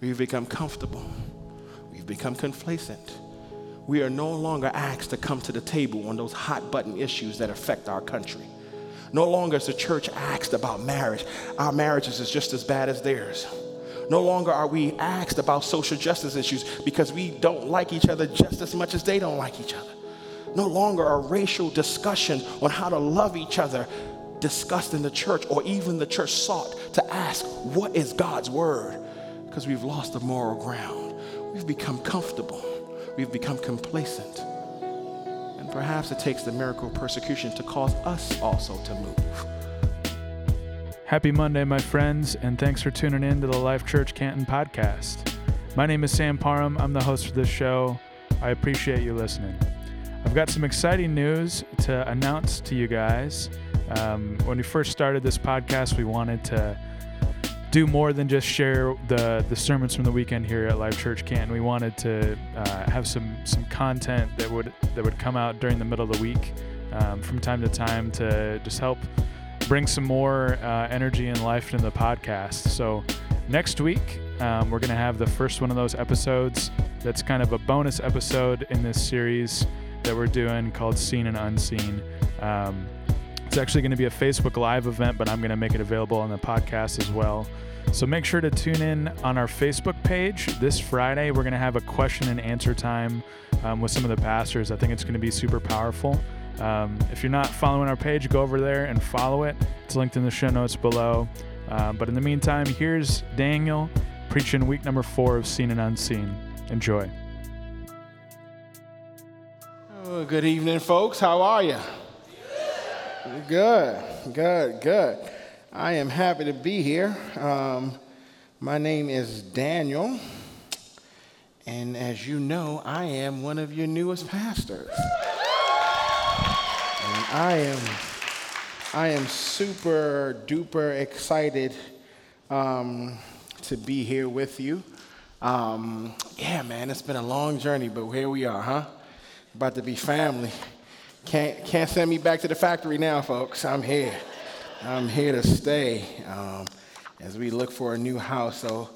We've become comfortable. We've become complacent. We are no longer asked to come to the table on those hot button issues that affect our country. No longer is the church asked about marriage. Our marriages is just as bad as theirs. No longer are we asked about social justice issues because we don't like each other just as much as they don't like each other. No longer are racial discussions on how to love each other discussed in the church or even the church sought to ask, what is God's word? Because we've lost the moral ground. We've become comfortable. We've become complacent. And perhaps it takes the miracle of persecution to cause us also to move. Happy Monday, my friends, and thanks for tuning in to the Life Church Canton podcast. My name is Sam Parham. I'm the host for this show. I appreciate you listening. I've got some exciting news to announce to you guys. Um, when we first started this podcast, we wanted to do more than just share the the sermons from the weekend here at Life Church Canton. We wanted to uh, have some some content that would that would come out during the middle of the week um, from time to time to just help bring some more uh, energy and life into the podcast. So next week, um, we're going to have the first one of those episodes. That's kind of a bonus episode in this series that we're doing called Seen and Unseen. Um, it's actually going to be a Facebook Live event, but I'm going to make it available on the podcast as well. So make sure to tune in on our Facebook page this Friday. We're going to have a question and answer time um, with some of the pastors. I think it's going to be super powerful. Um, if you're not following our page, go over there and follow it. It's linked in the show notes below. Um, but in the meantime, here's Daniel preaching week number four of Seen and Unseen. Enjoy. Oh, good evening, folks. How are you? Good, good, good. I am happy to be here. Um, my name is Daniel, and as you know, I am one of your newest pastors. And I am, I am super duper excited um, to be here with you. Um, yeah, man, it's been a long journey, but here we are, huh? About to be family. Can't, can't send me back to the factory now, folks. I'm here. I'm here to stay um, as we look for a new house. So,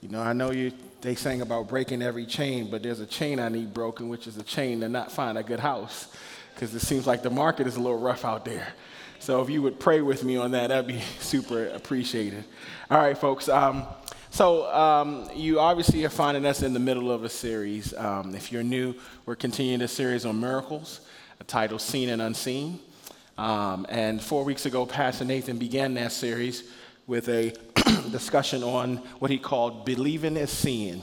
you know, I know you. They sang about breaking every chain, but there's a chain I need broken, which is a chain to not find a good house because it seems like the market is a little rough out there. So if you would pray with me on that, that'd be super appreciated. All right, folks. Um, so um, you obviously are finding us in the middle of a series. Um, if you're new, we're continuing a series on miracles, titled "Seen and Unseen." Um, and four weeks ago, Pastor Nathan began that series with a discussion on what he called "Believing is Seeing."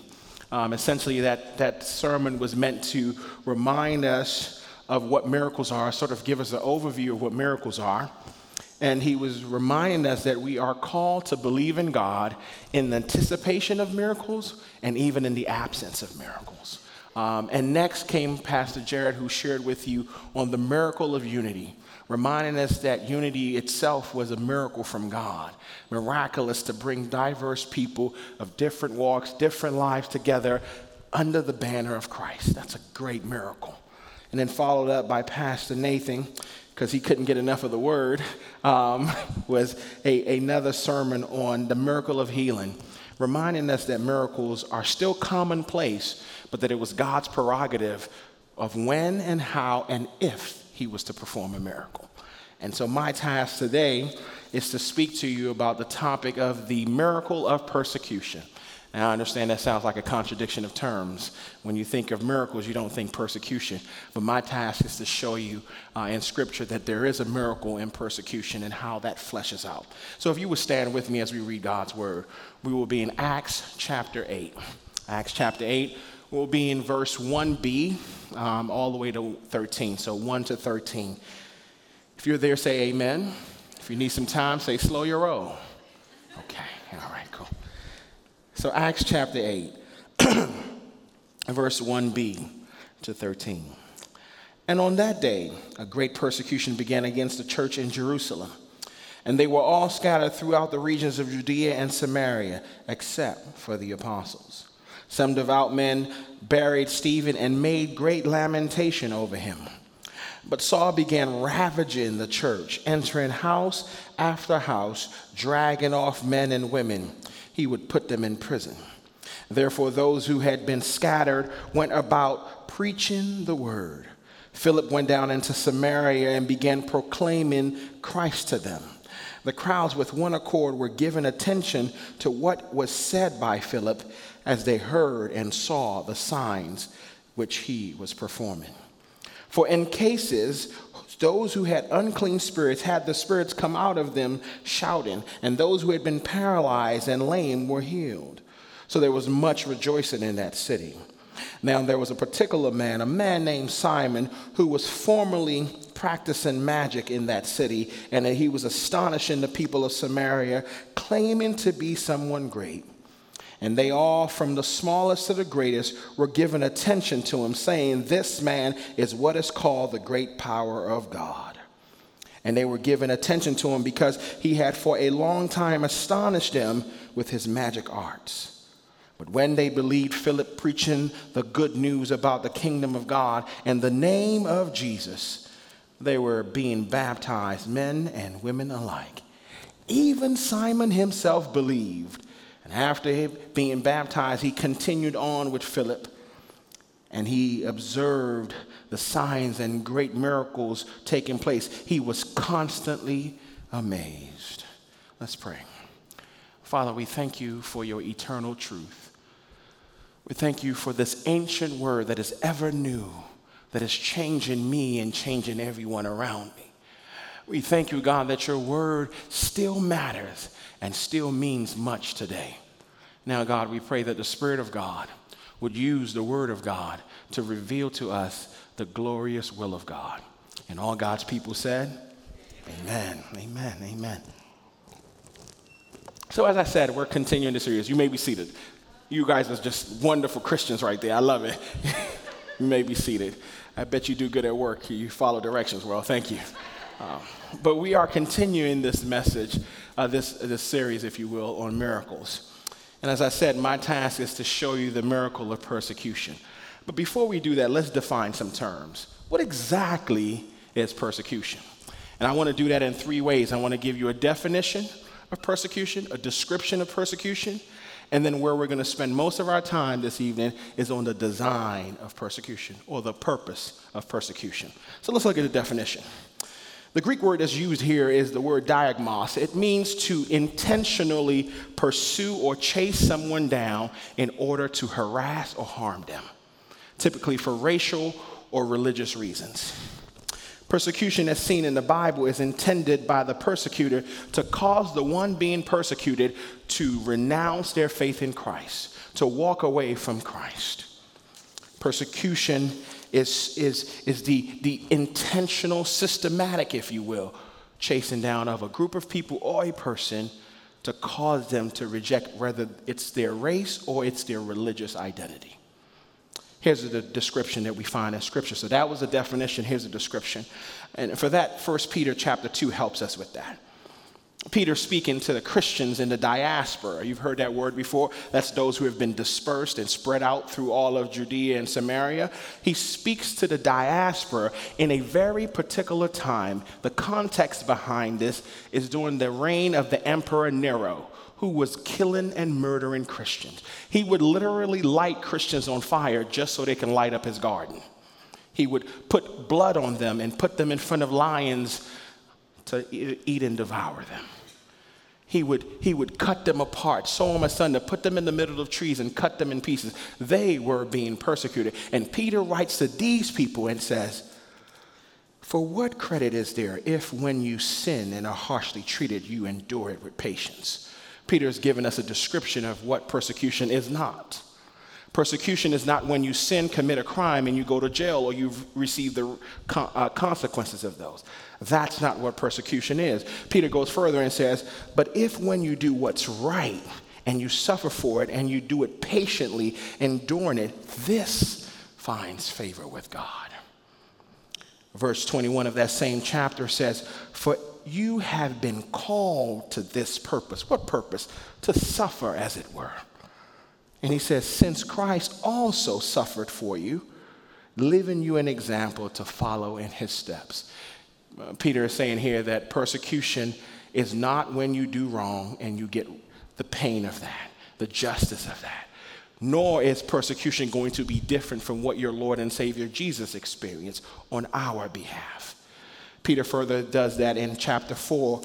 Um, essentially, that that sermon was meant to remind us of what miracles are, sort of give us an overview of what miracles are. And he was reminding us that we are called to believe in God in the anticipation of miracles and even in the absence of miracles. Um, and next came Pastor Jared, who shared with you on the miracle of unity, reminding us that unity itself was a miracle from God, miraculous to bring diverse people of different walks, different lives together under the banner of Christ. That's a great miracle and then followed up by Pastor Nathan, because he couldn't get enough of the word, um, was a, another sermon on the miracle of healing, reminding us that miracles are still commonplace, but that it was God's prerogative of when and how and if he was to perform a miracle. And so, my task today is to speak to you about the topic of the miracle of persecution. Now, I understand that sounds like a contradiction of terms. When you think of miracles, you don't think persecution. But my task is to show you uh, in Scripture that there is a miracle in persecution and how that fleshes out. So, if you would stand with me as we read God's Word, we will be in Acts chapter 8. Acts chapter 8 will be in verse 1b um, all the way to 13. So, 1 to 13. If you're there, say amen. If you need some time, say slow your roll. Okay, all right, cool. So, Acts chapter 8, verse 1b to 13. And on that day, a great persecution began against the church in Jerusalem. And they were all scattered throughout the regions of Judea and Samaria, except for the apostles. Some devout men buried Stephen and made great lamentation over him. But Saul began ravaging the church, entering house after house, dragging off men and women he would put them in prison. Therefore, those who had been scattered went about preaching the word. Philip went down into Samaria and began proclaiming Christ to them. The crowds, with one accord, were giving attention to what was said by Philip as they heard and saw the signs which he was performing. For in cases, those who had unclean spirits had the spirits come out of them shouting, and those who had been paralyzed and lame were healed. So there was much rejoicing in that city. Now there was a particular man, a man named Simon, who was formerly practicing magic in that city, and he was astonishing the people of Samaria, claiming to be someone great. And they all, from the smallest to the greatest, were giving attention to him, saying, This man is what is called the great power of God. And they were giving attention to him because he had for a long time astonished them with his magic arts. But when they believed Philip preaching the good news about the kingdom of God and the name of Jesus, they were being baptized, men and women alike. Even Simon himself believed. And after being baptized, he continued on with Philip and he observed the signs and great miracles taking place. He was constantly amazed. Let's pray. Father, we thank you for your eternal truth. We thank you for this ancient word that is ever new, that is changing me and changing everyone around me. We thank you, God, that your word still matters and still means much today. Now, God, we pray that the Spirit of God would use the word of God to reveal to us the glorious will of God. And all God's people said, Amen, amen, amen. So, as I said, we're continuing the series. You may be seated. You guys are just wonderful Christians right there. I love it. you may be seated. I bet you do good at work. You follow directions well. Thank you. Um, but we are continuing this message, uh, this, this series, if you will, on miracles. And as I said, my task is to show you the miracle of persecution. But before we do that, let's define some terms. What exactly is persecution? And I want to do that in three ways. I want to give you a definition of persecution, a description of persecution, and then where we're going to spend most of our time this evening is on the design of persecution or the purpose of persecution. So let's look at the definition. The Greek word that's used here is the word diogmos. It means to intentionally pursue or chase someone down in order to harass or harm them, typically for racial or religious reasons. Persecution, as seen in the Bible, is intended by the persecutor to cause the one being persecuted to renounce their faith in Christ, to walk away from Christ. Persecution is, is, is the, the intentional, systematic, if you will, chasing down of a group of people or a person to cause them to reject whether it's their race or it's their religious identity. Here's the description that we find in Scripture. So that was the definition. Here's the description. And for that, First Peter chapter 2 helps us with that. Peter speaking to the Christians in the diaspora. You've heard that word before. That's those who have been dispersed and spread out through all of Judea and Samaria. He speaks to the diaspora in a very particular time. The context behind this is during the reign of the Emperor Nero who was killing and murdering Christians. He would literally light Christians on fire just so they can light up his garden. He would put blood on them and put them in front of lions to eat and devour them. He would, he would cut them apart, sew them asunder, put them in the middle of trees and cut them in pieces. They were being persecuted. And Peter writes to these people and says, For what credit is there if when you sin and are harshly treated, you endure it with patience? Peter has given us a description of what persecution is not. Persecution is not when you sin, commit a crime, and you go to jail or you receive the uh, consequences of those. That's not what persecution is. Peter goes further and says, But if when you do what's right and you suffer for it and you do it patiently, enduring it, this finds favor with God. Verse 21 of that same chapter says, For you have been called to this purpose. What purpose? To suffer, as it were. And he says, Since Christ also suffered for you, leaving you an example to follow in his steps. Uh, Peter is saying here that persecution is not when you do wrong and you get the pain of that, the justice of that. nor is persecution going to be different from what your Lord and Savior Jesus experienced on our behalf. Peter further does that in chapter 4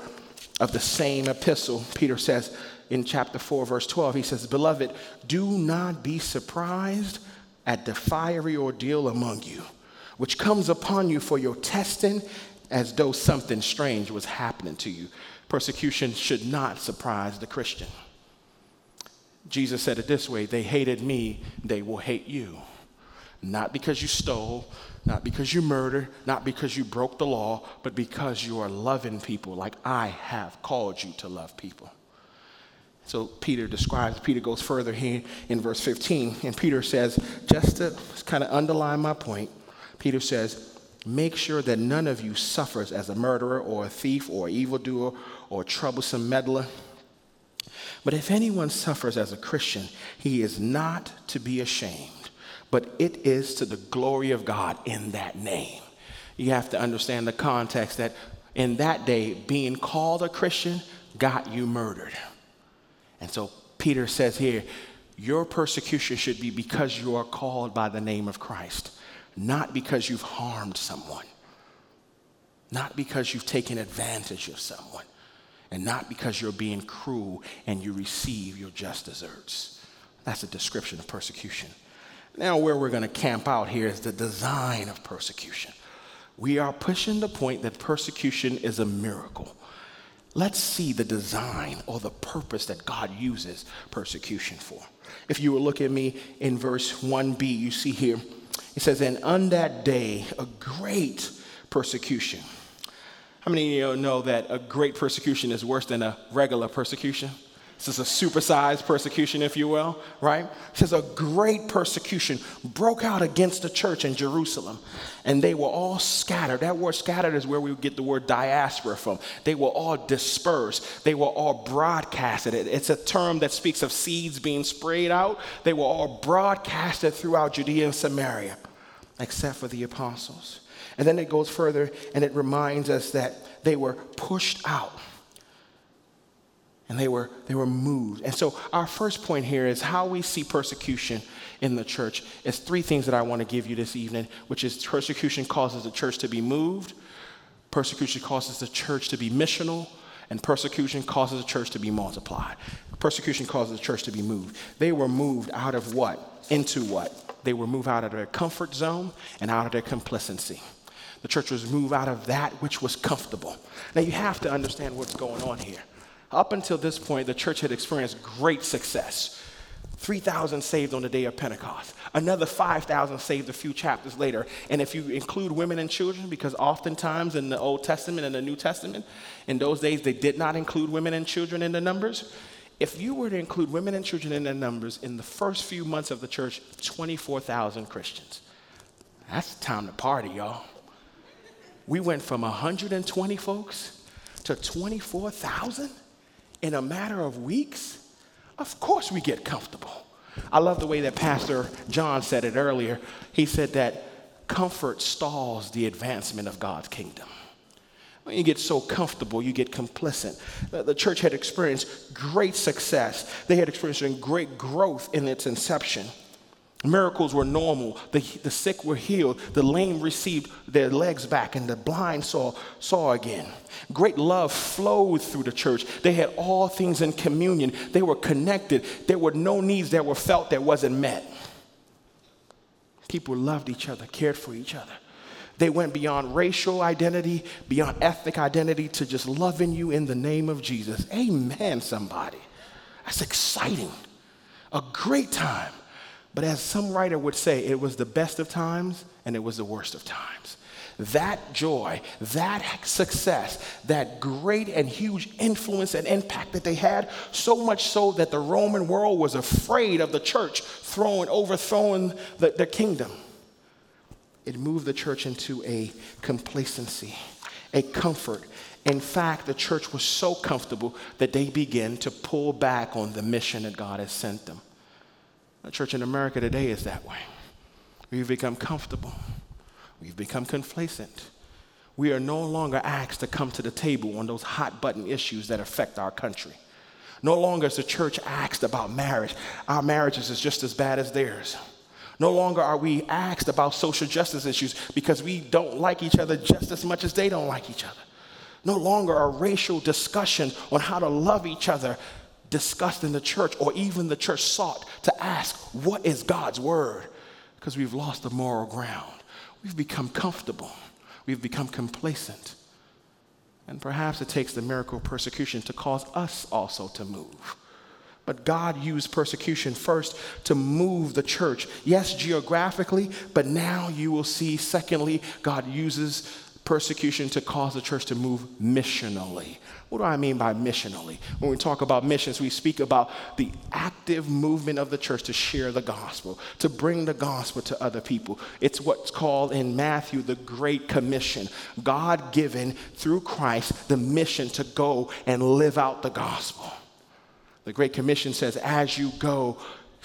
of the same epistle. Peter says in chapter 4, verse 12, he says, Beloved, do not be surprised at the fiery ordeal among you, which comes upon you for your testing as though something strange was happening to you. Persecution should not surprise the Christian. Jesus said it this way they hated me, they will hate you. Not because you stole, not because you murder, not because you broke the law, but because you are loving people like I have called you to love people. So Peter describes, Peter goes further here in verse 15, and Peter says, just to kind of underline my point, Peter says, Make sure that none of you suffers as a murderer or a thief or evildoer or a troublesome meddler but if anyone suffers as a Christian, he is not to be ashamed, but it is to the glory of God in that name. You have to understand the context that in that day, being called a Christian got you murdered. And so Peter says here, your persecution should be because you are called by the name of Christ, not because you've harmed someone, not because you've taken advantage of someone and not because you're being cruel and you receive your just deserts. That's a description of persecution. Now, where we're going to camp out here is the design of persecution. We are pushing the point that persecution is a miracle. Let's see the design or the purpose that God uses persecution for. If you will look at me in verse 1b, you see here, it says, And on that day, a great persecution how many of you know that a great persecution is worse than a regular persecution? This is a supersized persecution, if you will, right? This is a great persecution broke out against the church in Jerusalem, and they were all scattered. That word scattered is where we get the word diaspora from. They were all dispersed, they were all broadcasted. It's a term that speaks of seeds being sprayed out. They were all broadcasted throughout Judea and Samaria, except for the apostles. And then it goes further and it reminds us that they were pushed out and they were, they were moved. And so, our first point here is how we see persecution in the church. It's three things that I want to give you this evening, which is persecution causes the church to be moved, persecution causes the church to be missional, and persecution causes the church to be multiplied. Persecution causes the church to be moved. They were moved out of what? Into what? They were moved out of their comfort zone and out of their complacency. The church was moved out of that which was comfortable. Now, you have to understand what's going on here. Up until this point, the church had experienced great success. 3,000 saved on the day of Pentecost. Another 5,000 saved a few chapters later. And if you include women and children, because oftentimes in the Old Testament and the New Testament, in those days they did not include women and children in the numbers. If you were to include women and children in the numbers, in the first few months of the church, 24,000 Christians. That's time to party, y'all we went from 120 folks to 24,000 in a matter of weeks, of course we get comfortable. I love the way that Pastor John said it earlier. He said that comfort stalls the advancement of God's kingdom. When you get so comfortable, you get complacent. The church had experienced great success, they had experienced great growth in its inception. Miracles were normal. The, the sick were healed. The lame received their legs back, and the blind saw, saw again. Great love flowed through the church. They had all things in communion. They were connected. There were no needs that were felt that wasn't met. People loved each other, cared for each other. They went beyond racial identity, beyond ethnic identity, to just loving you in the name of Jesus. Amen, somebody. That's exciting. A great time. But as some writer would say, it was the best of times and it was the worst of times. That joy, that success, that great and huge influence and impact that they had, so much so that the Roman world was afraid of the church throwing, overthrowing the, the kingdom. It moved the church into a complacency, a comfort. In fact, the church was so comfortable that they began to pull back on the mission that God has sent them. The church in America today is that way. We've become comfortable, we've become complacent. We are no longer asked to come to the table on those hot button issues that affect our country. No longer is the church asked about marriage. Our marriages is just as bad as theirs. No longer are we asked about social justice issues because we don't like each other just as much as they don't like each other. No longer are racial discussions on how to love each other discussed in the church or even the church sought to ask, what is God's word? Because we've lost the moral ground. We've become comfortable. We've become complacent. And perhaps it takes the miracle of persecution to cause us also to move. But God used persecution first to move the church. Yes, geographically, but now you will see, secondly, God uses persecution to cause the church to move missionally. What do I mean by missionally? When we talk about missions, we speak about the active movement of the church to share the gospel, to bring the gospel to other people. It's what's called in Matthew the Great Commission. God given through Christ the mission to go and live out the gospel. The Great Commission says, as you go,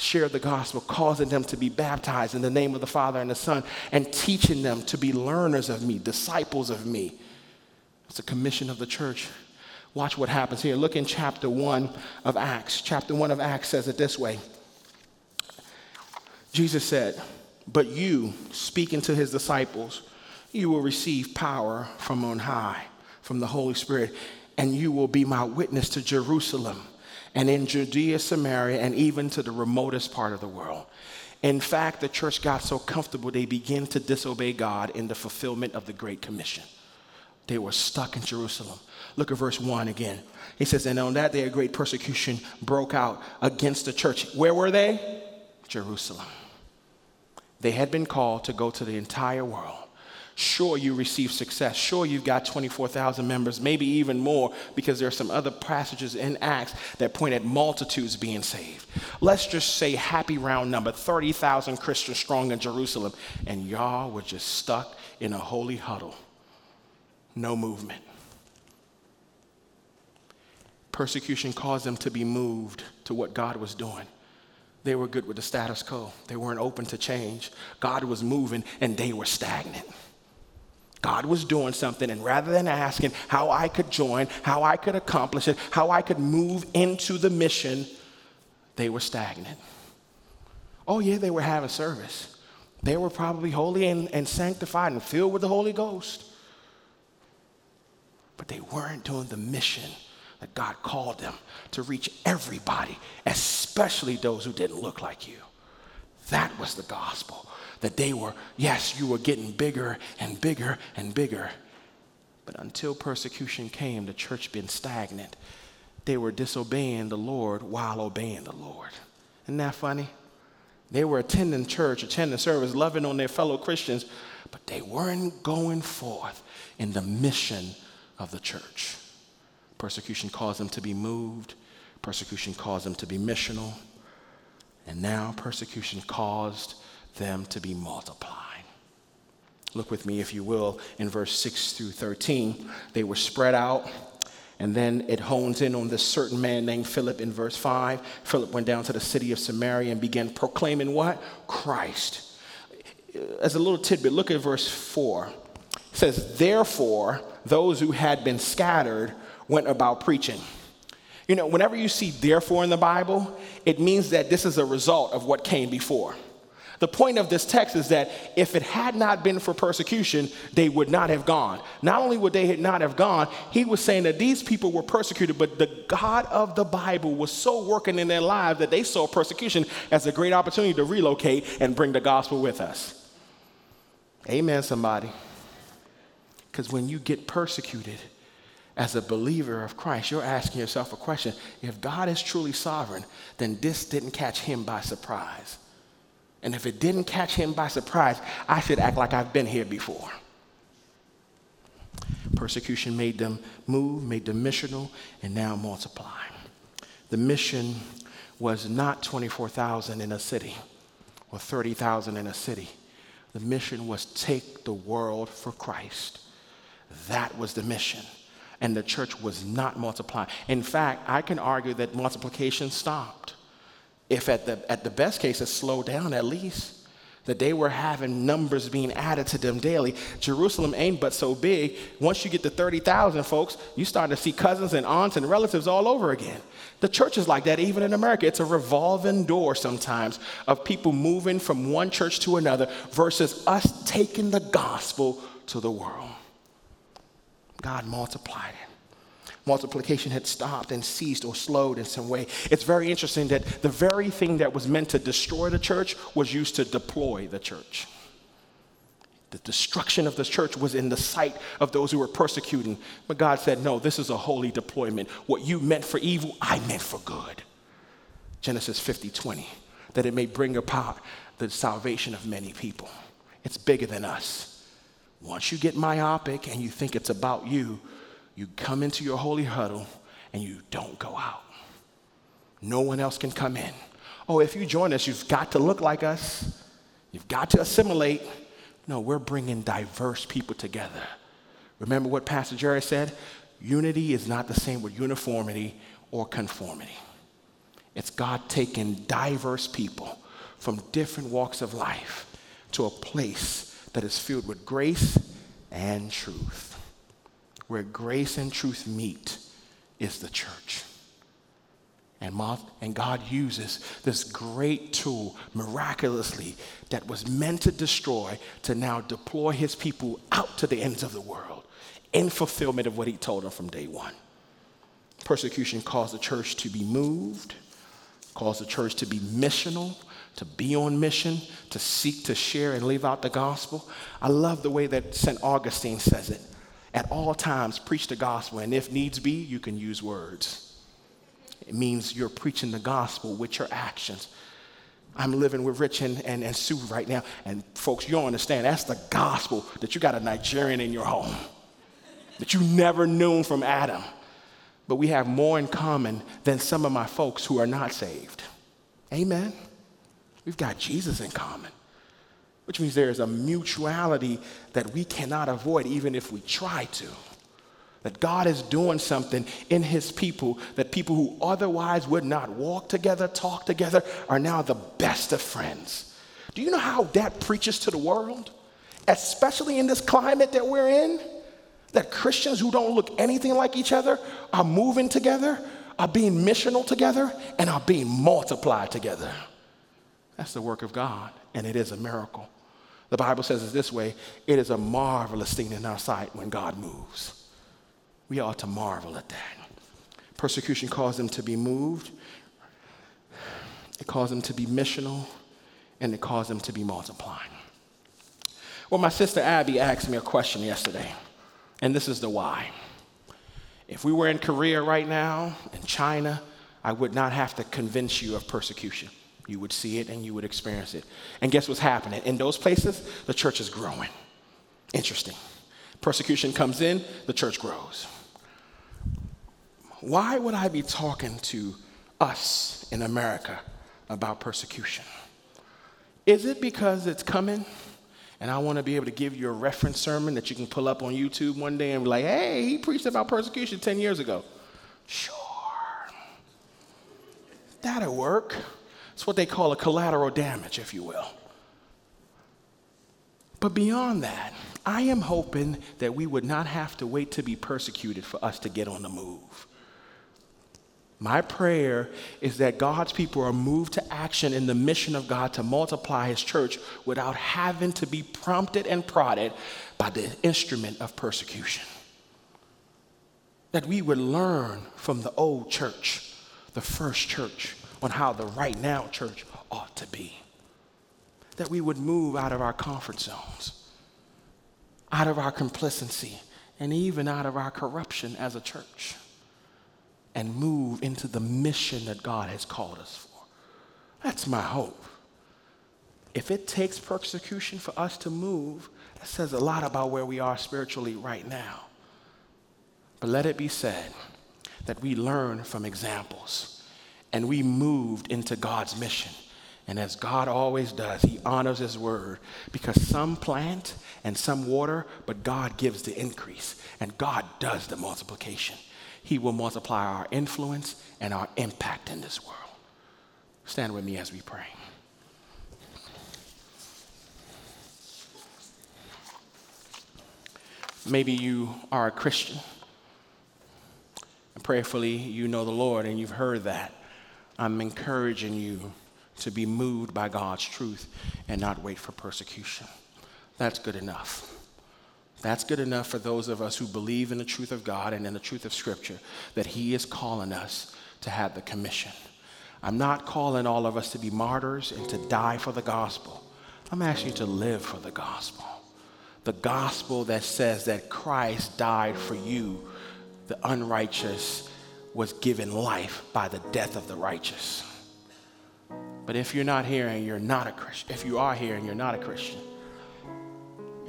share the gospel, causing them to be baptized in the name of the Father and the Son, and teaching them to be learners of me, disciples of me. It's a commission of the church. Watch what happens here. Look in chapter 1 of Acts. Chapter 1 of Acts says it this way Jesus said, But you, speaking to his disciples, you will receive power from on high, from the Holy Spirit, and you will be my witness to Jerusalem and in Judea, Samaria, and even to the remotest part of the world. In fact, the church got so comfortable they began to disobey God in the fulfillment of the Great Commission. They were stuck in Jerusalem. Look at verse 1 again. He says, And on that day, a great persecution broke out against the church. Where were they? Jerusalem. They had been called to go to the entire world Sure, you receive success. Sure, you've got 24,000 members, maybe even more, because there are some other passages in Acts that point at multitudes being saved. Let's just say, happy round number 30,000 Christians strong in Jerusalem, and y'all were just stuck in a holy huddle. No movement. Persecution caused them to be moved to what God was doing. They were good with the status quo. They weren't open to change. God was moving and they were stagnant. God was doing something, and rather than asking how I could join, how I could accomplish it, how I could move into the mission, they were stagnant. Oh, yeah, they were having service. They were probably holy and, and sanctified and filled with the Holy Ghost. But they weren't doing the mission that God called them to reach everybody, especially those who didn't look like you. That was the gospel that they were, yes, you were getting bigger and bigger and bigger. But until persecution came, the church been stagnant. They were disobeying the Lord while obeying the Lord. Isn't that funny? They were attending church, attending service, loving on their fellow Christians, but they weren't going forth in the mission of the church. Persecution caused them to be moved, persecution caused them to be missional, and now persecution caused them to be multiplied. Look with me, if you will, in verse 6 through 13. They were spread out, and then it hones in on this certain man named Philip in verse 5. Philip went down to the city of Samaria and began proclaiming what? Christ. Uh, as a little tidbit, look at verse 4. It says, Therefore, those who had been scattered went about preaching. You know, whenever you see therefore in the Bible, it means that this is a result of what came before. The point of this text is that if it had not been for persecution, they would not have gone. Not only would they not have gone, he was saying that these people were persecuted, but the God of the Bible was so working in their lives that they saw persecution as a great opportunity to relocate and bring the gospel with us. Amen, somebody. Because when you get persecuted as a believer of Christ, you're asking yourself a question if God is truly sovereign, then this didn't catch him by surprise. And if it didn't catch him by surprise, I should act like I've been here before. Persecution made them move, made them missional, and now multiply. The mission was not 24,000 in a city or 30,000 in a city. The mission was take the world for Christ. That was the mission. And the church was not multiplying. In fact, I can argue that multiplication stopped if at the, at the best case it slowed down at least. that they were having numbers being added to them daily. Jerusalem ain't but so big. Once you get to 30,000 folks, you start to see cousins and aunts and relatives all over again. The church is like that even in America. It's a revolving door sometimes of people moving from one church to another versus us taking the gospel to the world. God multiplied it multiplication had stopped and ceased or slowed in some way. It's very interesting that the very thing that was meant to destroy the church was used to deploy the church. The destruction of the church was in the sight of those who were persecuting. But God said, No, this is a holy deployment. What you meant for evil, I meant for good. Genesis 50 20, that it may bring about the salvation of many people. It's bigger than us. Once you get myopic and you think it's about you, you come into your holy huddle and you don't go out. No one else can come in. Oh, if you join us, you've got to look like us. You've got to assimilate. No, we're bringing diverse people together. Remember what Pastor Jerry said? Unity is not the same with uniformity or conformity. It's God taking diverse people from different walks of life to a place that is filled with grace and truth where grace and truth meet is the church. And, and God uses this great tool miraculously that was meant to destroy to now deploy his people out to the ends of the world in fulfillment of what he told them from day one. Persecution caused the church to be moved, caused the church to be missional, to be on mission, to seek to share and live out the gospel. I love the way that St. Augustine says it at all times preach the gospel, and if needs be, you can use words. It means you're preaching the gospel with your actions. I'm living with Rich and, and, and Sue right now, and folks, you don't understand. That's the gospel that you got a Nigerian in your home that you never knew from Adam. But we have more in common than some of my folks who are not saved. Amen. We've got Jesus in common which means there is a mutuality that we cannot avoid even if we try to. That God is doing something in his people that people who otherwise would not walk together, talk together, are now the best of friends. Do you know how that preaches to the world? Especially in this climate that we're in, that Christians who don't look anything like each other are moving together, are being missional together, and are being multiplied together. That's the work of God, and it is a miracle. The Bible says it this way it is a marvelous thing in our sight when God moves. We ought to marvel at that. Persecution caused them to be moved, it caused them to be missional, and it caused them to be multiplying. Well, my sister Abby asked me a question yesterday, and this is the why. If we were in Korea right now, in China, I would not have to convince you of persecution. You would see it and you would experience it. And guess what's happening? In those places, the church is growing. Interesting. Persecution comes in, the church grows. Why would I be talking to us in America about persecution? Is it because it's coming and I want to be able to give you a reference sermon that you can pull up on YouTube one day and be like, hey, he preached about persecution 10 years ago? Sure. That'll work. It's what they call a collateral damage, if you will. But beyond that, I am hoping that we would not have to wait to be persecuted for us to get on the move. My prayer is that God's people are moved to action in the mission of God to multiply His church without having to be prompted and prodded by the instrument of persecution. That we would learn from the old church, the first church, on how the right now church ought to be. That we would move out of our comfort zones, out of our complacency, and even out of our corruption as a church, and move into the mission that God has called us for. That's my hope. If it takes persecution for us to move, that says a lot about where we are spiritually right now. But let it be said that we learn from examples and we moved into God's mission. And as God always does, He honors His word because some plant and some water, but God gives the increase and God does the multiplication. He will multiply our influence and our impact in this world. Stand with me as we pray. Maybe you are a Christian, and prayerfully, you know the Lord and you've heard that. I'm encouraging you to be moved by God's truth and not wait for persecution. That's good enough. That's good enough for those of us who believe in the truth of God and in the truth of Scripture that He is calling us to have the commission. I'm not calling all of us to be martyrs and to die for the gospel. I'm asking you to live for the gospel. The gospel that says that Christ died for you, the unrighteous, was given life by the death of the righteous. But if you're not here and you're not a Christian, if you are here and you're not a Christian,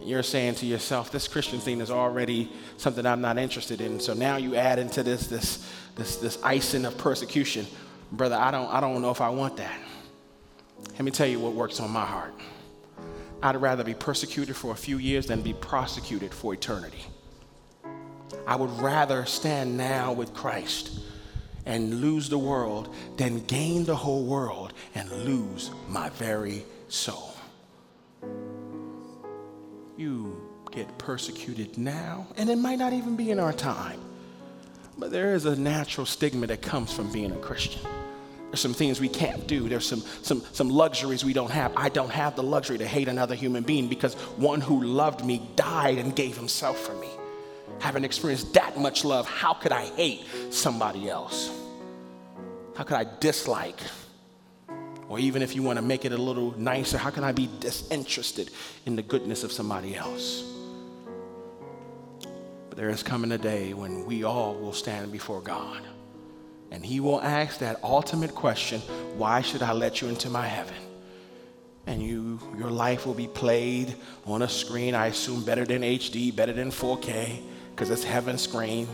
you're saying to yourself, this Christian thing is already something I'm not interested in. So now you add into this this this this icing of persecution. Brother, I don't I don't know if I want that. Let me tell you what works on my heart. I'd rather be persecuted for a few years than be prosecuted for eternity. I would rather stand now with Christ and lose the world than gain the whole world and lose my very soul. You get persecuted now, and it might not even be in our time, but there is a natural stigma that comes from being a Christian. There's some things we can't do. There's some, some, some luxuries we don't have. I don't have the luxury to hate another human being because one who loved me died and gave himself for me. Having experienced that much love, how could I hate somebody else? How could I dislike? Or even if you want to make it a little nicer, how can I be disinterested in the goodness of somebody else? But there is coming a day when we all will stand before God. And He will ask that ultimate question why should I let you into my heaven? And you, your life will be played on a screen, I assume better than HD, better than 4K, because it's heaven screen.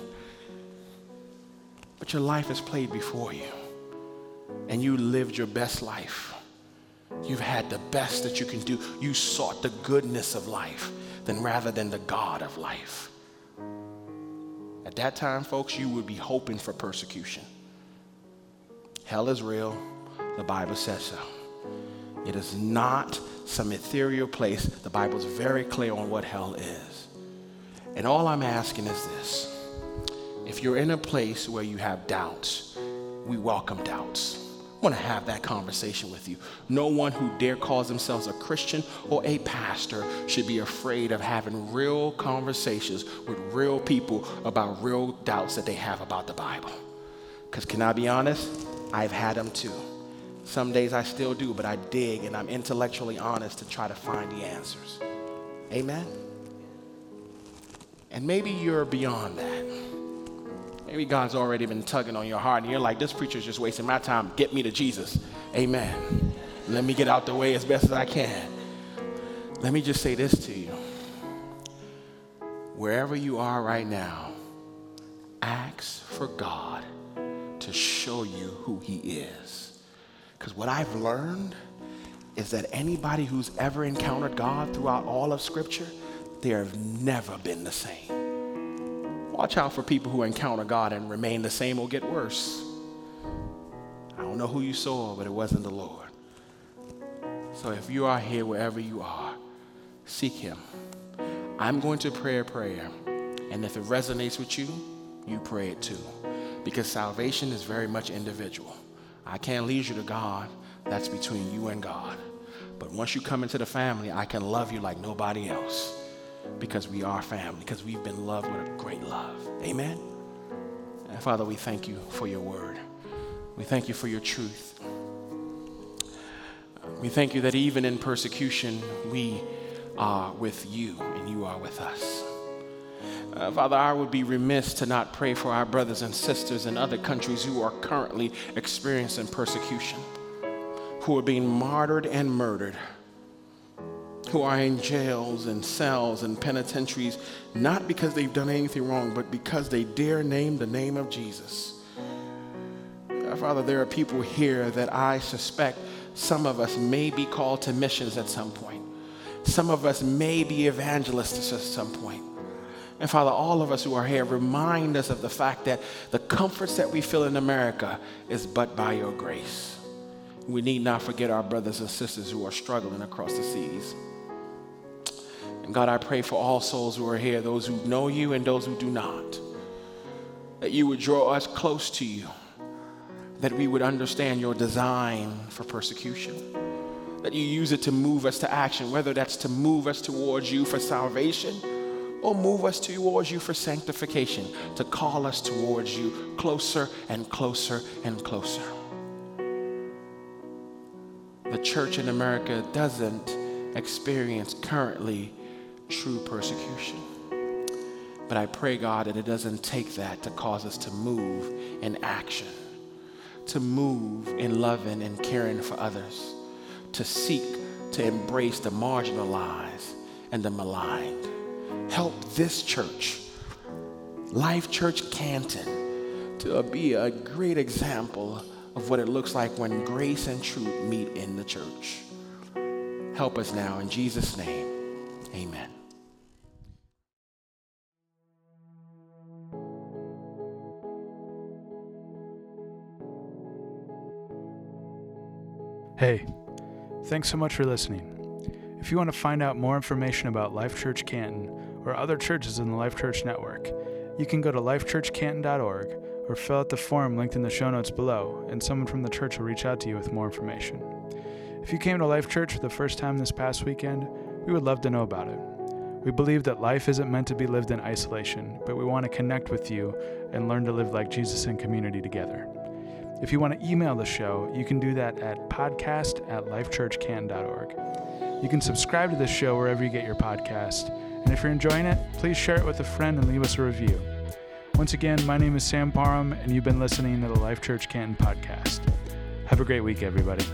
But your life is played before you and you lived your best life. You've had the best that you can do. You sought the goodness of life than rather than the God of life. At that time, folks, you would be hoping for persecution. Hell is real. The Bible says so. It is not some ethereal place. The Bible is very clear on what hell is. And all I'm asking is this if you're in a place where you have doubts, we welcome doubts. I want to have that conversation with you. No one who dare calls themselves a Christian or a pastor should be afraid of having real conversations with real people about real doubts that they have about the Bible. Because, can I be honest? I've had them too. Some days I still do, but I dig and I'm intellectually honest to try to find the answers. Amen? And maybe you're beyond that. Maybe God's already been tugging on your heart and you're like, this preacher's just wasting my time. Get me to Jesus. Amen. Let me get out the way as best as I can. Let me just say this to you. Wherever you are right now, ask for God to show you who He is. Because what I've learned is that anybody who's ever encountered God throughout all of Scripture, they have never been the same. Watch out for people who encounter God and remain the same or get worse. I don't know who you saw, but it wasn't the Lord. So if you are here, wherever you are, seek Him. I'm going to pray a prayer, and if it resonates with you, you pray it too. Because salvation is very much individual. I can't lead you to God, that's between you and God. But once you come into the family, I can love you like nobody else because we are family, because we've been loved with a great love. Amen? And Father, we thank you for your word. We thank you for your truth. We thank you that even in persecution, we are with you and you are with us. Uh, Father, I would be remiss to not pray for our brothers and sisters in other countries who are currently experiencing persecution, who are being martyred and murdered who are in jails and cells and penitentiaries, not because they've done anything wrong, but because they dare name the name of Jesus. Father, there are people here that I suspect some of us may be called to missions at some point. Some of us may be evangelists at some point. And Father, all of us who are here, remind us of the fact that the comforts that we feel in America is but by your grace. We need not forget our brothers and sisters who are struggling across the seas. And God, I pray for all souls who are here, those who know you and those who do not, that you would draw us close to you, that we would understand your design for persecution, that you use it to move us to action, whether that's to move us towards you for salvation or move us towards you for sanctification, to call us towards you closer and closer and closer. The church in America doesn't experience currently true persecution. But I pray, God, that it doesn't take that to cause us to move in action, to move in loving and caring for others, to seek to embrace the marginalized and the maligned. Help this church, Life Church Canton, to be a great example of what it looks like when grace and truth meet in the church. Help us now. In Jesus' name, amen. Hey, thanks so much for listening. If you want to find out more information about Life Church Canton or other churches in the Life Church Network, you can go to lifechurchcanton.org or fill out the form linked in the show notes below, and someone from the church will reach out to you with more information. If you came to Life Church for the first time this past weekend, we would love to know about it. We believe that life isn't meant to be lived in isolation, but we want to connect with you and learn to live like Jesus in community together. If you want to email the show, you can do that at podcast at lifechurchcanton.org. You can subscribe to this show wherever you get your podcast. And if you're enjoying it, please share it with a friend and leave us a review. Once again, my name is Sam Parham, and you've been listening to the Life Church Canton podcast. Have a great week, everybody.